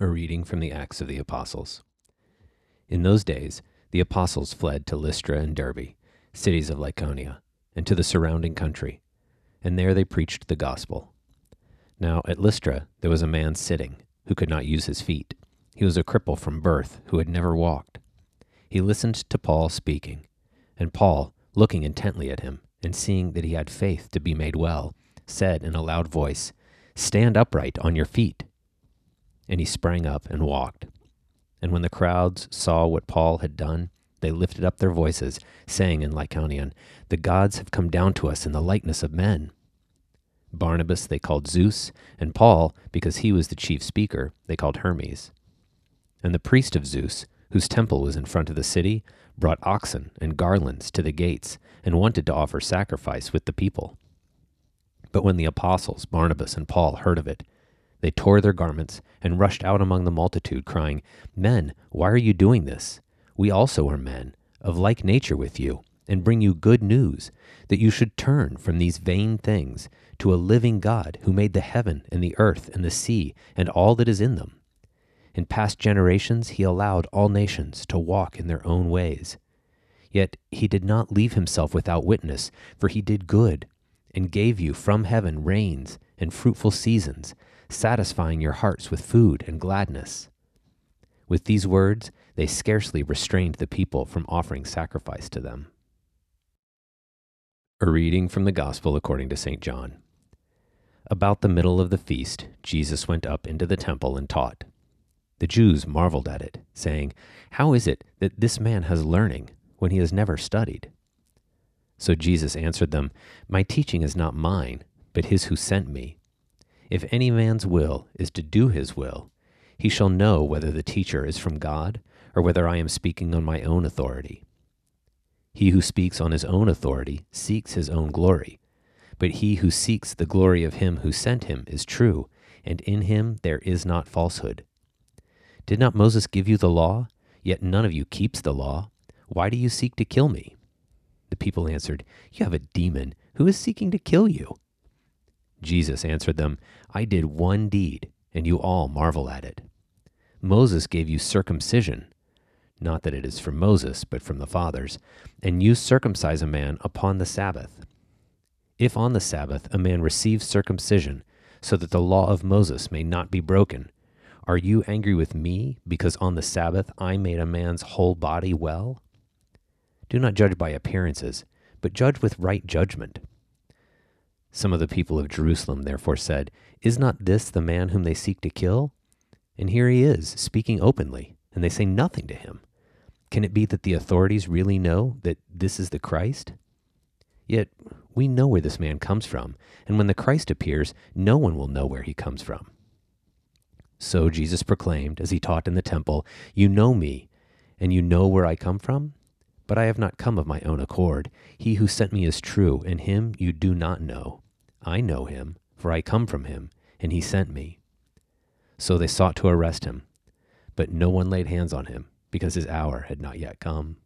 A reading from the Acts of the Apostles. In those days, the apostles fled to Lystra and Derbe, cities of Lycaonia, and to the surrounding country, and there they preached the gospel. Now at Lystra there was a man sitting, who could not use his feet. He was a cripple from birth, who had never walked. He listened to Paul speaking, and Paul, looking intently at him, and seeing that he had faith to be made well, said in a loud voice, Stand upright on your feet. And he sprang up and walked. And when the crowds saw what Paul had done, they lifted up their voices, saying in Lycaonian, The gods have come down to us in the likeness of men. Barnabas they called Zeus, and Paul, because he was the chief speaker, they called Hermes. And the priest of Zeus, whose temple was in front of the city, brought oxen and garlands to the gates, and wanted to offer sacrifice with the people. But when the apostles, Barnabas and Paul, heard of it, they tore their garments and rushed out among the multitude, crying, Men, why are you doing this? We also are men, of like nature with you, and bring you good news, that you should turn from these vain things to a living God who made the heaven and the earth and the sea and all that is in them. In past generations he allowed all nations to walk in their own ways. Yet he did not leave himself without witness, for he did good, and gave you from heaven rains and fruitful seasons satisfying your hearts with food and gladness. With these words, they scarcely restrained the people from offering sacrifice to them. A reading from the Gospel according to St. John. About the middle of the feast, Jesus went up into the temple and taught. The Jews marveled at it, saying, How is it that this man has learning when he has never studied? So Jesus answered them, My teaching is not mine, but his who sent me. If any man's will is to do his will, he shall know whether the teacher is from God or whether I am speaking on my own authority. He who speaks on his own authority seeks his own glory, but he who seeks the glory of him who sent him is true, and in him there is not falsehood. Did not Moses give you the law? Yet none of you keeps the law. Why do you seek to kill me? The people answered, You have a demon. Who is seeking to kill you? Jesus answered them, I did one deed, and you all marvel at it. Moses gave you circumcision, not that it is from Moses, but from the fathers, and you circumcise a man upon the Sabbath. If on the Sabbath a man receives circumcision, so that the law of Moses may not be broken, are you angry with me because on the Sabbath I made a man's whole body well? Do not judge by appearances, but judge with right judgment. Some of the people of Jerusalem therefore said, Is not this the man whom they seek to kill? And here he is, speaking openly, and they say nothing to him. Can it be that the authorities really know that this is the Christ? Yet we know where this man comes from, and when the Christ appears, no one will know where he comes from. So Jesus proclaimed, as he taught in the temple, You know me, and you know where I come from? But I have not come of my own accord. He who sent me is true, and him you do not know. I know him, for I come from him, and he sent me. So they sought to arrest him, but no one laid hands on him, because his hour had not yet come.